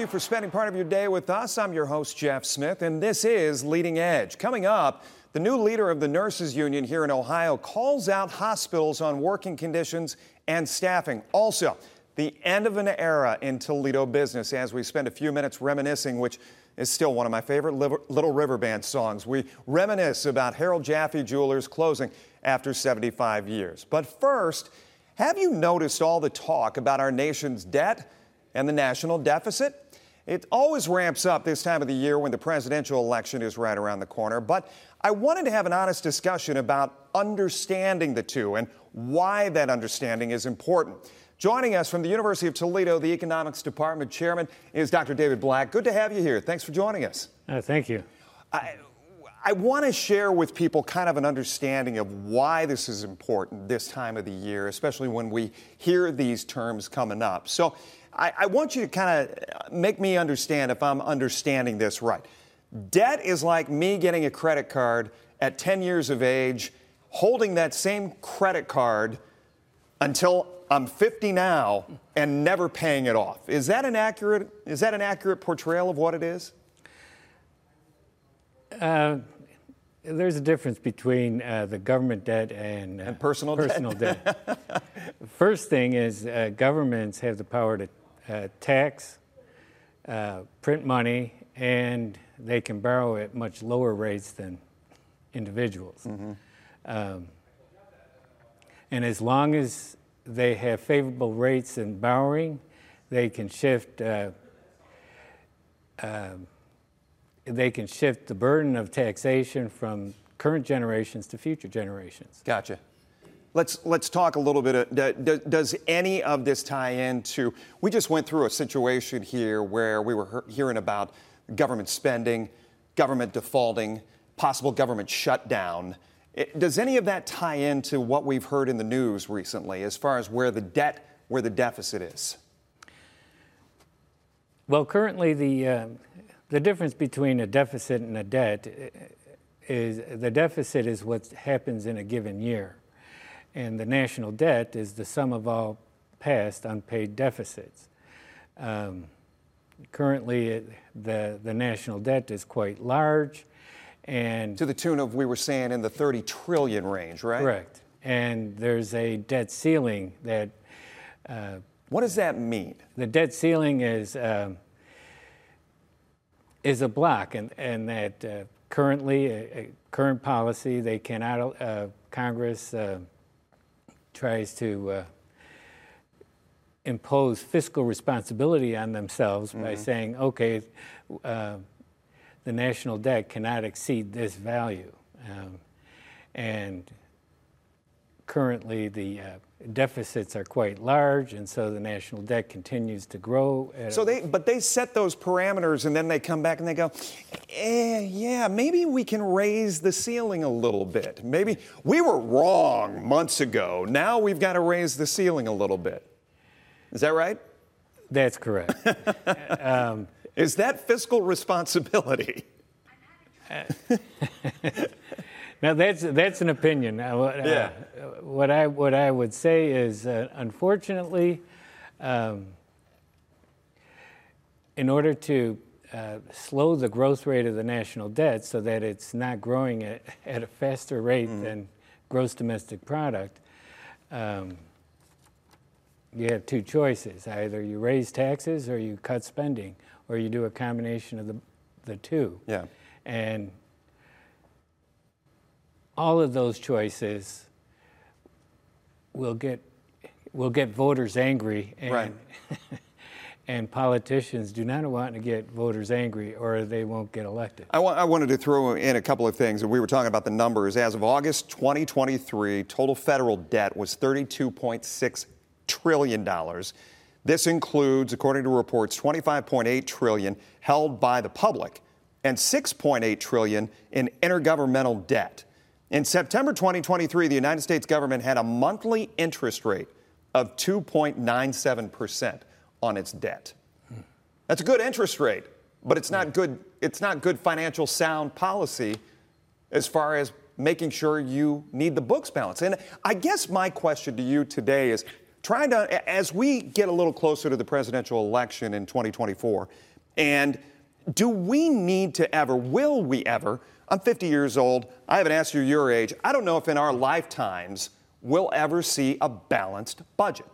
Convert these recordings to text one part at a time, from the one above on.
you for spending part of your day with us. I'm your host, Jeff Smith, and this is Leading Edge. Coming up, the new leader of the Nurses Union here in Ohio calls out hospitals on working conditions and staffing. Also, the end of an era in Toledo business as we spend a few minutes reminiscing, which is still one of my favorite Little River Band songs. We reminisce about Harold Jaffe Jewelers closing after 75 years. But first, have you noticed all the talk about our nation's debt and the national deficit? It always ramps up this time of the year when the presidential election is right around the corner, but I wanted to have an honest discussion about understanding the two and why that understanding is important. Joining us from the University of Toledo, the Economics Department Chairman, is Dr. David Black. Good to have you here. Thanks for joining us. Uh, thank you. I, I want to share with people kind of an understanding of why this is important this time of the year, especially when we hear these terms coming up. So I, I want you to kind of uh, make me understand if I'm understanding this right. Debt is like me getting a credit card at 10 years of age, holding that same credit card until I'm 50 now and never paying it off. Is that an accurate is that an accurate portrayal of what it is? Uh, there's a difference between uh, the government debt and, uh, and personal, personal debt. debt. First thing is uh, governments have the power to uh, tax, uh, print money, and they can borrow at much lower rates than individuals. Mm-hmm. Um, and as long as they have favorable rates in borrowing, they can shift they can shift the burden of taxation from current generations to future generations. Gotcha. Let's let's talk a little bit. Of, does any of this tie into? We just went through a situation here where we were hearing about government spending, government defaulting, possible government shutdown. Does any of that tie into what we've heard in the news recently, as far as where the debt, where the deficit is? Well, currently the uh, the difference between a deficit and a debt is the deficit is what happens in a given year, and the national debt is the sum of all past unpaid deficits. Um, currently, it, the the national debt is quite large, and to the tune of we were saying in the 30 trillion range, right? Correct. And there's a debt ceiling that. Uh, what does that mean? The debt ceiling is. Um, is a block, and, and that uh, currently, a, a, current policy, they cannot, uh, Congress uh, tries to uh, impose fiscal responsibility on themselves mm-hmm. by saying, okay, uh, the national debt cannot exceed this value. Um, and currently, the uh, deficits are quite large, and so the national debt continues to grow. So they, but they set those parameters, and then they come back and they go, eh, yeah, maybe we can raise the ceiling a little bit. Maybe we were wrong months ago. Now we've got to raise the ceiling a little bit. Is that right? That's correct. um, Is that fiscal responsibility? Now that's that's an opinion. Uh, yeah. Uh, what I what I would say is, uh, unfortunately, um, in order to uh, slow the growth rate of the national debt so that it's not growing at, at a faster rate mm. than gross domestic product, um, you have two choices: either you raise taxes or you cut spending, or you do a combination of the the two. Yeah. And all of those choices will get will get voters angry and right. and politicians do not want to get voters angry or they won't get elected. I, wa- I wanted to throw in a couple of things. We were talking about the numbers. As of August 2023, total federal debt was $32.6 trillion. This includes, according to reports, 25.8 trillion held by the public and 6.8 trillion in intergovernmental debt. In September 2023, the United States government had a monthly interest rate of 2.97% on its debt. That's a good interest rate, but it's not good it's not good financial sound policy as far as making sure you need the books balance. And I guess my question to you today is trying to as we get a little closer to the presidential election in 2024, And do we need to ever, will we ever? I'm 50 years old. I haven't asked you your age. I don't know if in our lifetimes we'll ever see a balanced budget.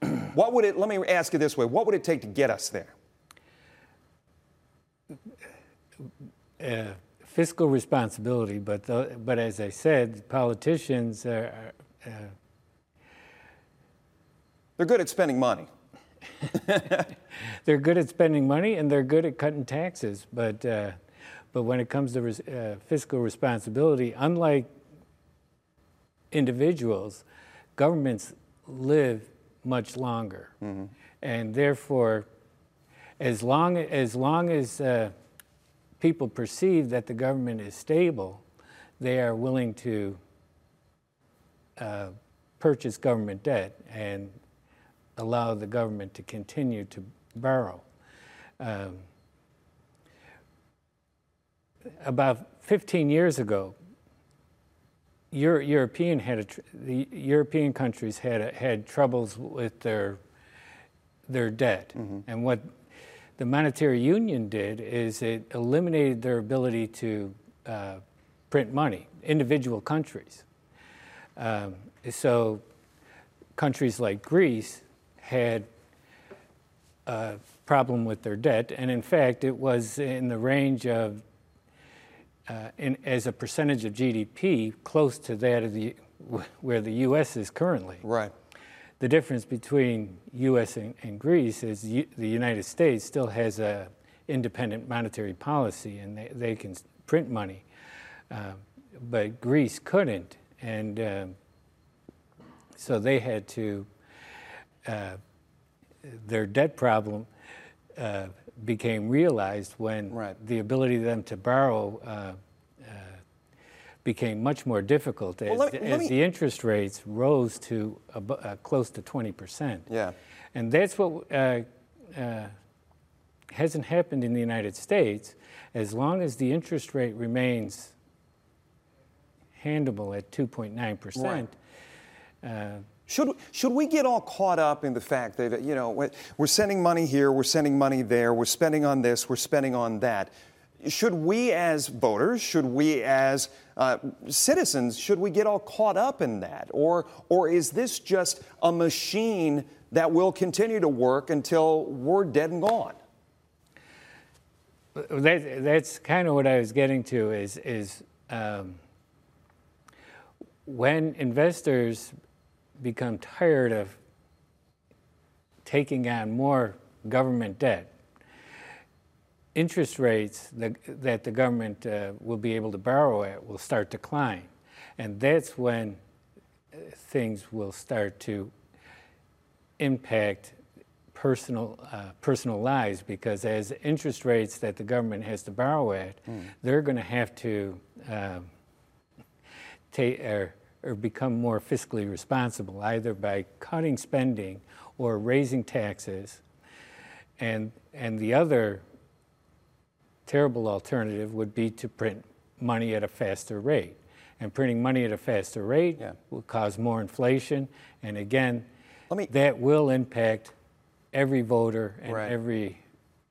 what would it, let me ask you this way what would it take to get us there? Uh, fiscal responsibility, but, the, but as I said, politicians are. Uh, they're good at spending money. they're good at spending money and they're good at cutting taxes, but uh, but when it comes to res- uh, fiscal responsibility, unlike individuals, governments live much longer, mm-hmm. and therefore, as long as long as uh, people perceive that the government is stable, they are willing to uh, purchase government debt and allow the government to continue to borrow. Um, about 15 years ago, Euro- European had a, the European countries had a, had troubles with their their debt, mm-hmm. and what the monetary union did is it eliminated their ability to uh, print money. Individual countries, um, so countries like Greece had problem with their debt, and in fact, it was in the range of, uh, in, as a percentage of GDP, close to that of the where the U.S. is currently. Right. The difference between U.S. and, and Greece is U, the United States still has a independent monetary policy, and they, they can print money, uh, but Greece couldn't, and uh, so they had to uh, their debt problem uh, became realized when right. the ability of them to borrow uh, uh became much more difficult as, well, me, as me... the interest rates rose to uh, close to 20%. Yeah. And that's what hasn't happened in the United States. As long as the interest rate remains handable at 2.9%, right. Should, should we get all caught up in the fact that, you know, we're sending money here, we're sending money there, we're spending on this, we're spending on that? Should we as voters, should we as uh, citizens, should we get all caught up in that? Or, or is this just a machine that will continue to work until we're dead and gone? That, that's kind of what I was getting to is, is um, when investors become tired of taking on more government debt, interest rates that, that the government uh, will be able to borrow at will start to climb. And that's when uh, things will start to impact personal, uh, personal lives because as interest rates that the government has to borrow at, mm. they're going to have to uh, take, or or become more fiscally responsible, either by cutting spending or raising taxes. And, and the other terrible alternative would be to print money at a faster rate. And printing money at a faster rate yeah. will cause more inflation. And again, me, that will impact every voter and right. every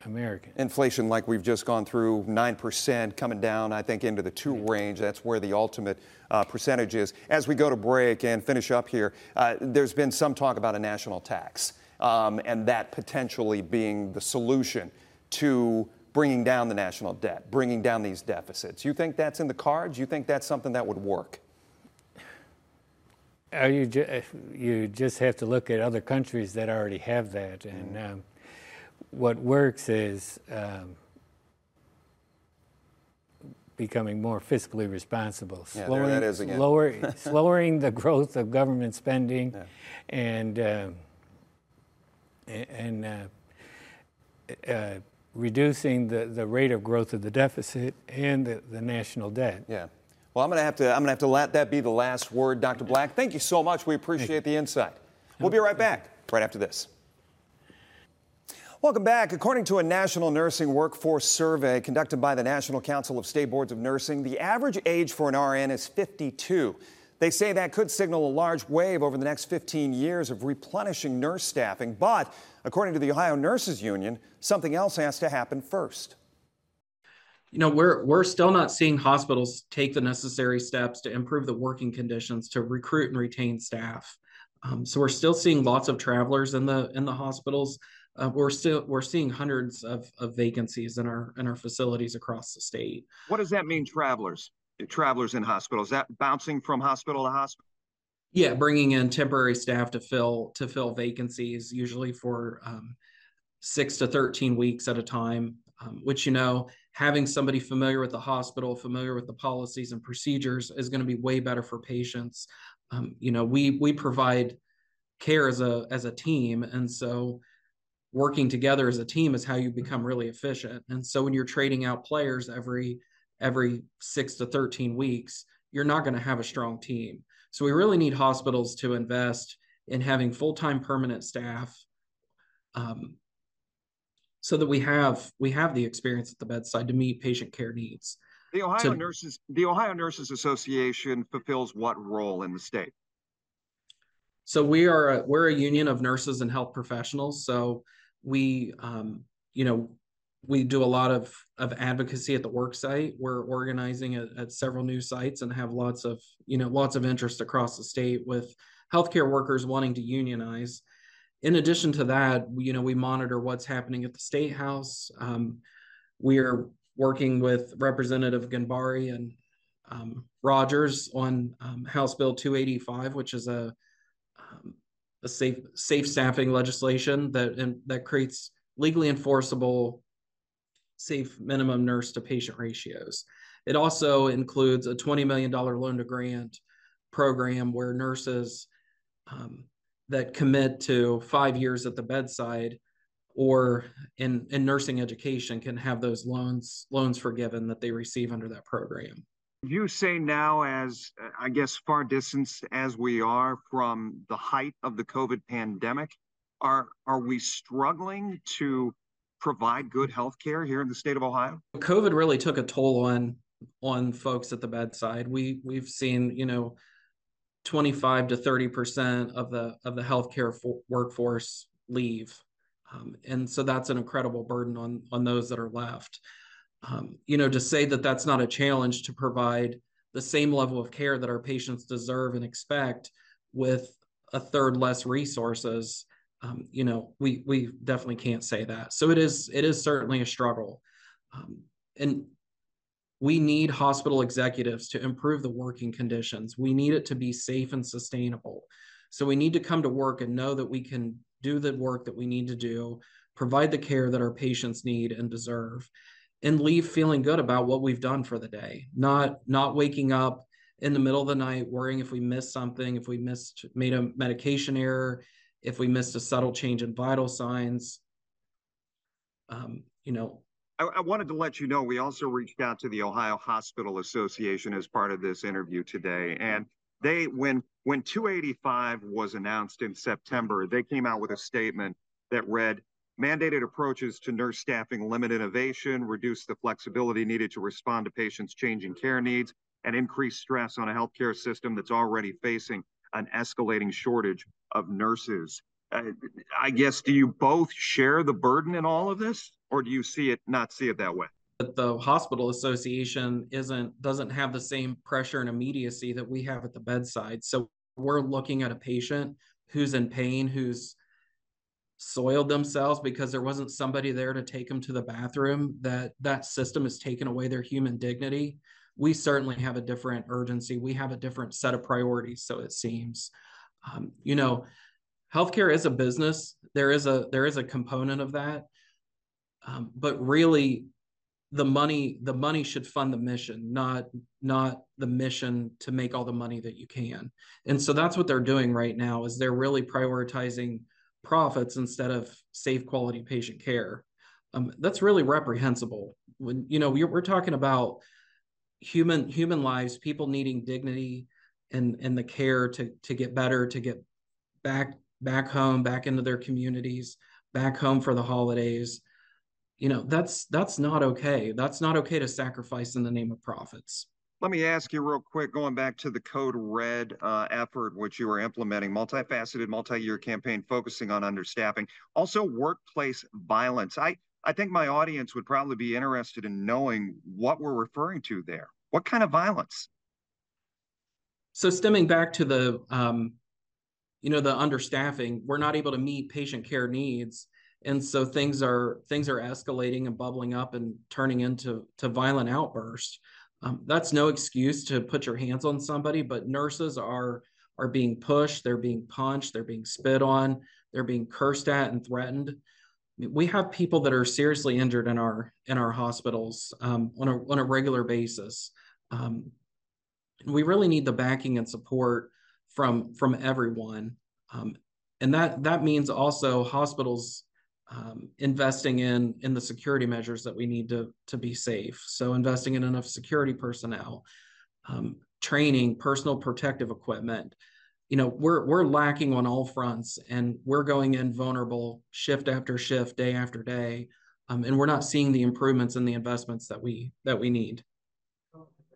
American. Inflation, like we've just gone through, 9% coming down, I think, into the 2 mm-hmm. range. That's where the ultimate uh, percentage is. As we go to break and finish up here, uh, there's been some talk about a national tax um, and that potentially being the solution to bringing down the national debt, bringing down these deficits. You think that's in the cards? You think that's something that would work? Uh, you, ju- you just have to look at other countries that already have that. And mm-hmm. um, what works is um, becoming more fiscally responsible, yeah, slowing, that is again. Lower, slowing the growth of government spending, yeah. and uh, and uh, uh, reducing the, the rate of growth of the deficit and the, the national debt. Yeah. Well, I'm going to have to I'm going to have to let that be the last word, Dr. Black. Thank you so much. We appreciate the insight. We'll be right back right after this. Welcome back. According to a national nursing workforce survey conducted by the National Council of State Boards of Nursing, the average age for an RN is 52. They say that could signal a large wave over the next 15 years of replenishing nurse staffing. But according to the Ohio Nurses Union, something else has to happen first. You know, we're we're still not seeing hospitals take the necessary steps to improve the working conditions to recruit and retain staff. Um, so we're still seeing lots of travelers in the in the hospitals. Uh, we're still we're seeing hundreds of, of vacancies in our in our facilities across the state. What does that mean, travelers? Travelers in hospitals? That bouncing from hospital to hospital? Yeah, bringing in temporary staff to fill to fill vacancies, usually for um, six to thirteen weeks at a time. Um, which you know, having somebody familiar with the hospital, familiar with the policies and procedures, is going to be way better for patients. Um, you know, we we provide care as a as a team, and so working together as a team is how you become really efficient. And so when you're trading out players every every 6 to 13 weeks, you're not going to have a strong team. So we really need hospitals to invest in having full-time permanent staff um, so that we have we have the experience at the bedside to meet patient care needs. The Ohio to, Nurses the Ohio Nurses Association fulfills what role in the state? So we are a, we're a union of nurses and health professionals. So we um, you know we do a lot of of advocacy at the work site. We're organizing at, at, several new sites and have lots of you know lots of interest across the state with healthcare workers wanting to unionize. In addition to that you know we monitor what's happening at the state house. Um, we are working with representative ghanbari and um, rogers on um, house bill 285 which is a a safe safe staffing legislation that and that creates legally enforceable safe minimum nurse to patient ratios. It also includes a $20 million loan to grant program where nurses um, that commit to five years at the bedside or in, in nursing education can have those loans loans forgiven that they receive under that program you say now, as I guess far distance as we are from the height of the COVID pandemic, are are we struggling to provide good health care here in the state of Ohio? COVID really took a toll on on folks at the bedside. We we've seen, you know, 25 to 30 percent of the of the healthcare for, workforce leave, um, and so that's an incredible burden on on those that are left um, you know, to say that that's not a challenge to provide the same level of care that our patients deserve and expect with a third less resources, um, you know, we we definitely can't say that. So it is it is certainly a struggle, um, and we need hospital executives to improve the working conditions. We need it to be safe and sustainable. So we need to come to work and know that we can do the work that we need to do, provide the care that our patients need and deserve and leave feeling good about what we've done for the day. Not not waking up in the middle of the night worrying if we missed something if we missed made a medication error if we missed a subtle change in vital signs. Um, you know. I, I wanted to let you know we also reached out to the ohio hospital association as part of this interview today and they when when 285 was announced in september they came out with a statement that read Mandated approaches to nurse staffing limit innovation, reduce the flexibility needed to respond to patients' changing care needs, and increase stress on a healthcare system that's already facing an escalating shortage of nurses. Uh, I guess, do you both share the burden in all of this, or do you see it not see it that way? The hospital association isn't doesn't have the same pressure and immediacy that we have at the bedside. So we're looking at a patient who's in pain, who's soiled themselves because there wasn't somebody there to take them to the bathroom that that system has taken away their human dignity. We certainly have a different urgency. We have a different set of priorities so it seems. Um, you know healthcare is a business. There is a there is a component of that. Um, but really the money the money should fund the mission not not the mission to make all the money that you can. And so that's what they're doing right now is they're really prioritizing profits instead of safe quality patient care. Um, that's really reprehensible. When you know we're, we're talking about human human lives, people needing dignity and and the care to to get better, to get back back home, back into their communities, back home for the holidays. You know that's that's not okay. That's not okay to sacrifice in the name of profits. Let me ask you real quick, going back to the Code Red uh, effort, which you are implementing, multifaceted, multi-year campaign focusing on understaffing, also workplace violence. I, I think my audience would probably be interested in knowing what we're referring to there. What kind of violence? So stemming back to the, um, you know, the understaffing, we're not able to meet patient care needs and so things are things are escalating and bubbling up and turning into to violent outbursts um, that's no excuse to put your hands on somebody but nurses are are being pushed they're being punched they're being spit on they're being cursed at and threatened. We have people that are seriously injured in our in our hospitals um, on, a, on a regular basis. Um, we really need the backing and support from from everyone. Um, and that that means also hospitals um, investing in in the security measures that we need to to be safe. So investing in enough security personnel, um, training, personal protective equipment. You know, we're we're lacking on all fronts, and we're going in vulnerable shift after shift, day after day, um, and we're not seeing the improvements and the investments that we that we need.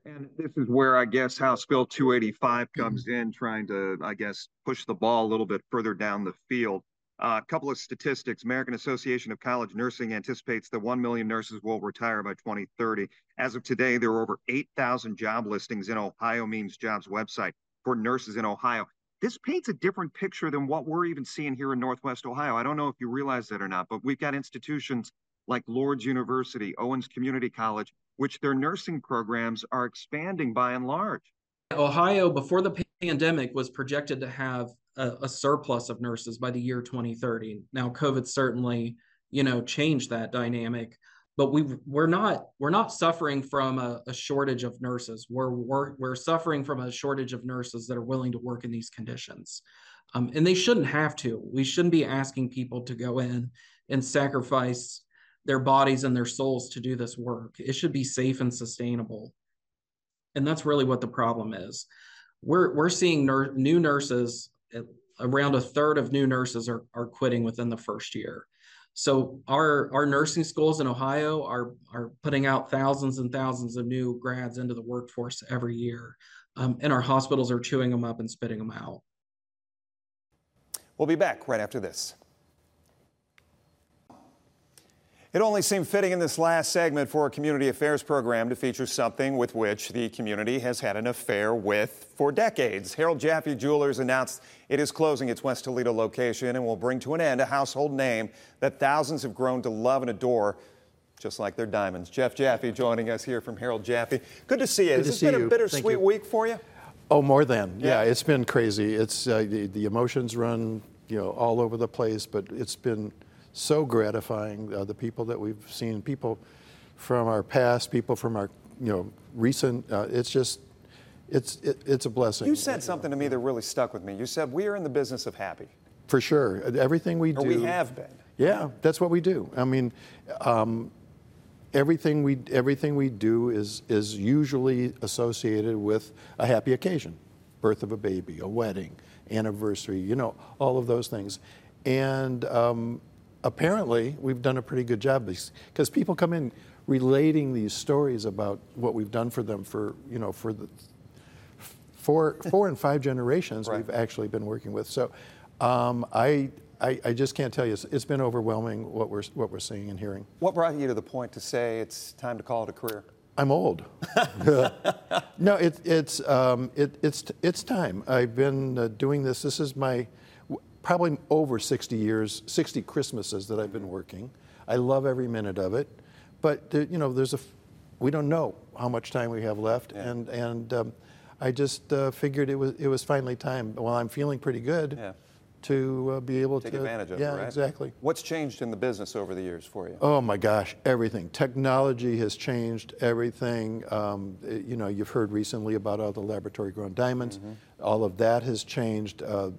And this is where I guess House Bill 285 comes mm-hmm. in, trying to, I guess, push the ball a little bit further down the field. Uh, a couple of statistics. American Association of College Nursing anticipates that 1 million nurses will retire by 2030. As of today, there are over 8,000 job listings in Ohio Means Jobs website for nurses in Ohio. This paints a different picture than what we're even seeing here in Northwest Ohio. I don't know if you realize that or not, but we've got institutions like Lourdes University, Owens Community College, which their nursing programs are expanding by and large. Ohio, before the pandemic, was projected to have a, a surplus of nurses by the year 2030. Now, COVID certainly, you know, changed that dynamic, but we we're not we're not suffering from a, a shortage of nurses. We're, we're we're suffering from a shortage of nurses that are willing to work in these conditions, um, and they shouldn't have to. We shouldn't be asking people to go in and sacrifice their bodies and their souls to do this work. It should be safe and sustainable, and that's really what the problem is. We're we're seeing new nurses around a third of new nurses are, are quitting within the first year. So our our nursing schools in Ohio are are putting out thousands and thousands of new grads into the workforce every year, um, and our hospitals are chewing them up and spitting them out. We'll be back right after this. It only seemed fitting in this last segment for a community affairs program to feature something with which the community has had an affair with for decades. Harold Jaffe Jewelers announced it is closing its West Toledo location and will bring to an end a household name that thousands have grown to love and adore. Just like their diamonds. Jeff Jaffe joining us here from Harold Jaffe. Good to see you. Good Has this been you. a bittersweet week for you? Oh, more than. Yeah, yeah it's been crazy. It's uh, the, the emotions run, you know, all over the place, but it's been so gratifying. Uh, the people that we've seen, people from our past, people from our you know recent. Uh, it's just it's it, it's a blessing. You said something to me that really stuck with me. You said we are in the business of happy. For sure, everything we or do. we have been. Yeah, that's what we do. I mean. Um, everything we everything we do is is usually associated with a happy occasion, birth of a baby, a wedding, anniversary, you know, all of those things, and um, apparently we've done a pretty good job because people come in relating these stories about what we've done for them for you know for the four four and five generations right. we've actually been working with. So um, I, I, I just can't tell you. It's, it's been overwhelming what we're what we're seeing and hearing. What brought you to the point to say it's time to call it a career? I'm old. no, it, it's um, it, it's it's time. I've been uh, doing this. This is my probably over 60 years, 60 Christmases that I've been working. I love every minute of it, but you know, there's a, we don't know how much time we have left, yeah. and and um, I just uh, figured it was it was finally time. While I'm feeling pretty good. Yeah. To uh, be able Take to take advantage of yeah, it, right? exactly. What's changed in the business over the years for you? Oh my gosh, everything. Technology has changed everything. Um, you know, you've heard recently about all the laboratory-grown diamonds. Mm-hmm. All of that has changed. Uh,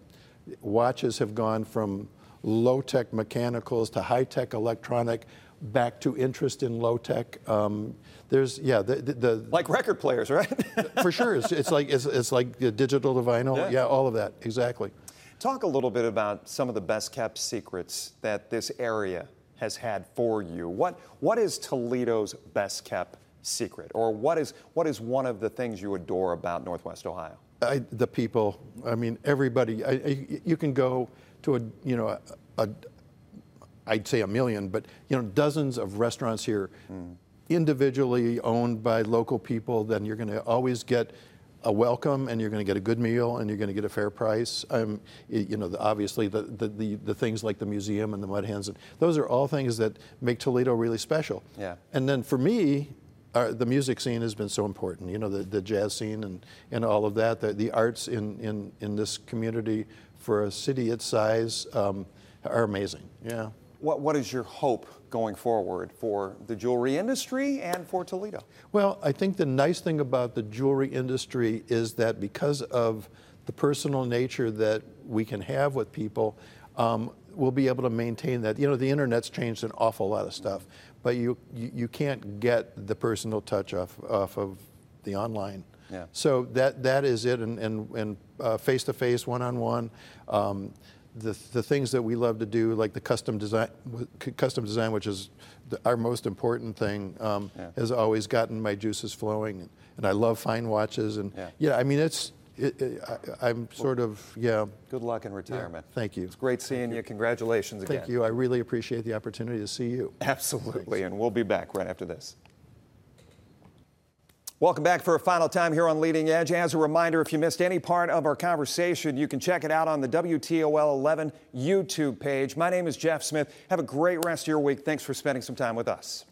watches have gone from low tech mechanicals to high tech electronic back to interest in low tech. Um, there's yeah the, the, the, like record players, right? for sure, it's, it's like it's, it's, like digital to vinyl. Yeah. yeah, all of that exactly. Talk a little bit about some of the best kept secrets that this area has had for you. What what is Toledo's best kept secret? Or what is, what is one of the things you adore about Northwest Ohio? I, the people. I mean, everybody. I, I, you can go to a, you know, a, a, I'd say a million, but you know, dozens of restaurants here, mm. individually owned by local people. Then you're going to always get a welcome, and you're going to get a good meal, and you're going to get a fair price. Um, you know, the, obviously the, the, the, the, things like the museum and the mud hens, and those are all things that make Toledo really special. Yeah. And then for me, our, the music scene has been so important. You know, the, the jazz scene and, and all of that. The, the arts in, in, in this community for a city its size um, are amazing. Yeah. What, what is your hope going forward for the jewelry industry and for Toledo? Well, I think the nice thing about the jewelry industry is that because of the personal nature that we can have with people, um, we'll be able to maintain that. You know, the internet's changed an awful lot of stuff, but you, you, you can't get the personal touch off, off of the online. Yeah. So that, that is it, and, and, and uh, face-to-face, one-on-one. Um, the, the things that we love to do, like the custom design, custom design, which is the, our most important thing, um, yeah. has always gotten my juices flowing. And I love fine watches, and yeah, yeah I mean it's it, it, I, am sort of, yeah. Good luck in retirement. Yeah, thank you. It's great seeing you. you. Congratulations again. Thank you. I really appreciate the opportunity to see you. Absolutely. Thanks. And we'll be back right after this. Welcome back for a final time here on Leading Edge. As a reminder, if you missed any part of our conversation, you can check it out on the WTOL 11 YouTube page. My name is Jeff Smith. Have a great rest of your week. Thanks for spending some time with us.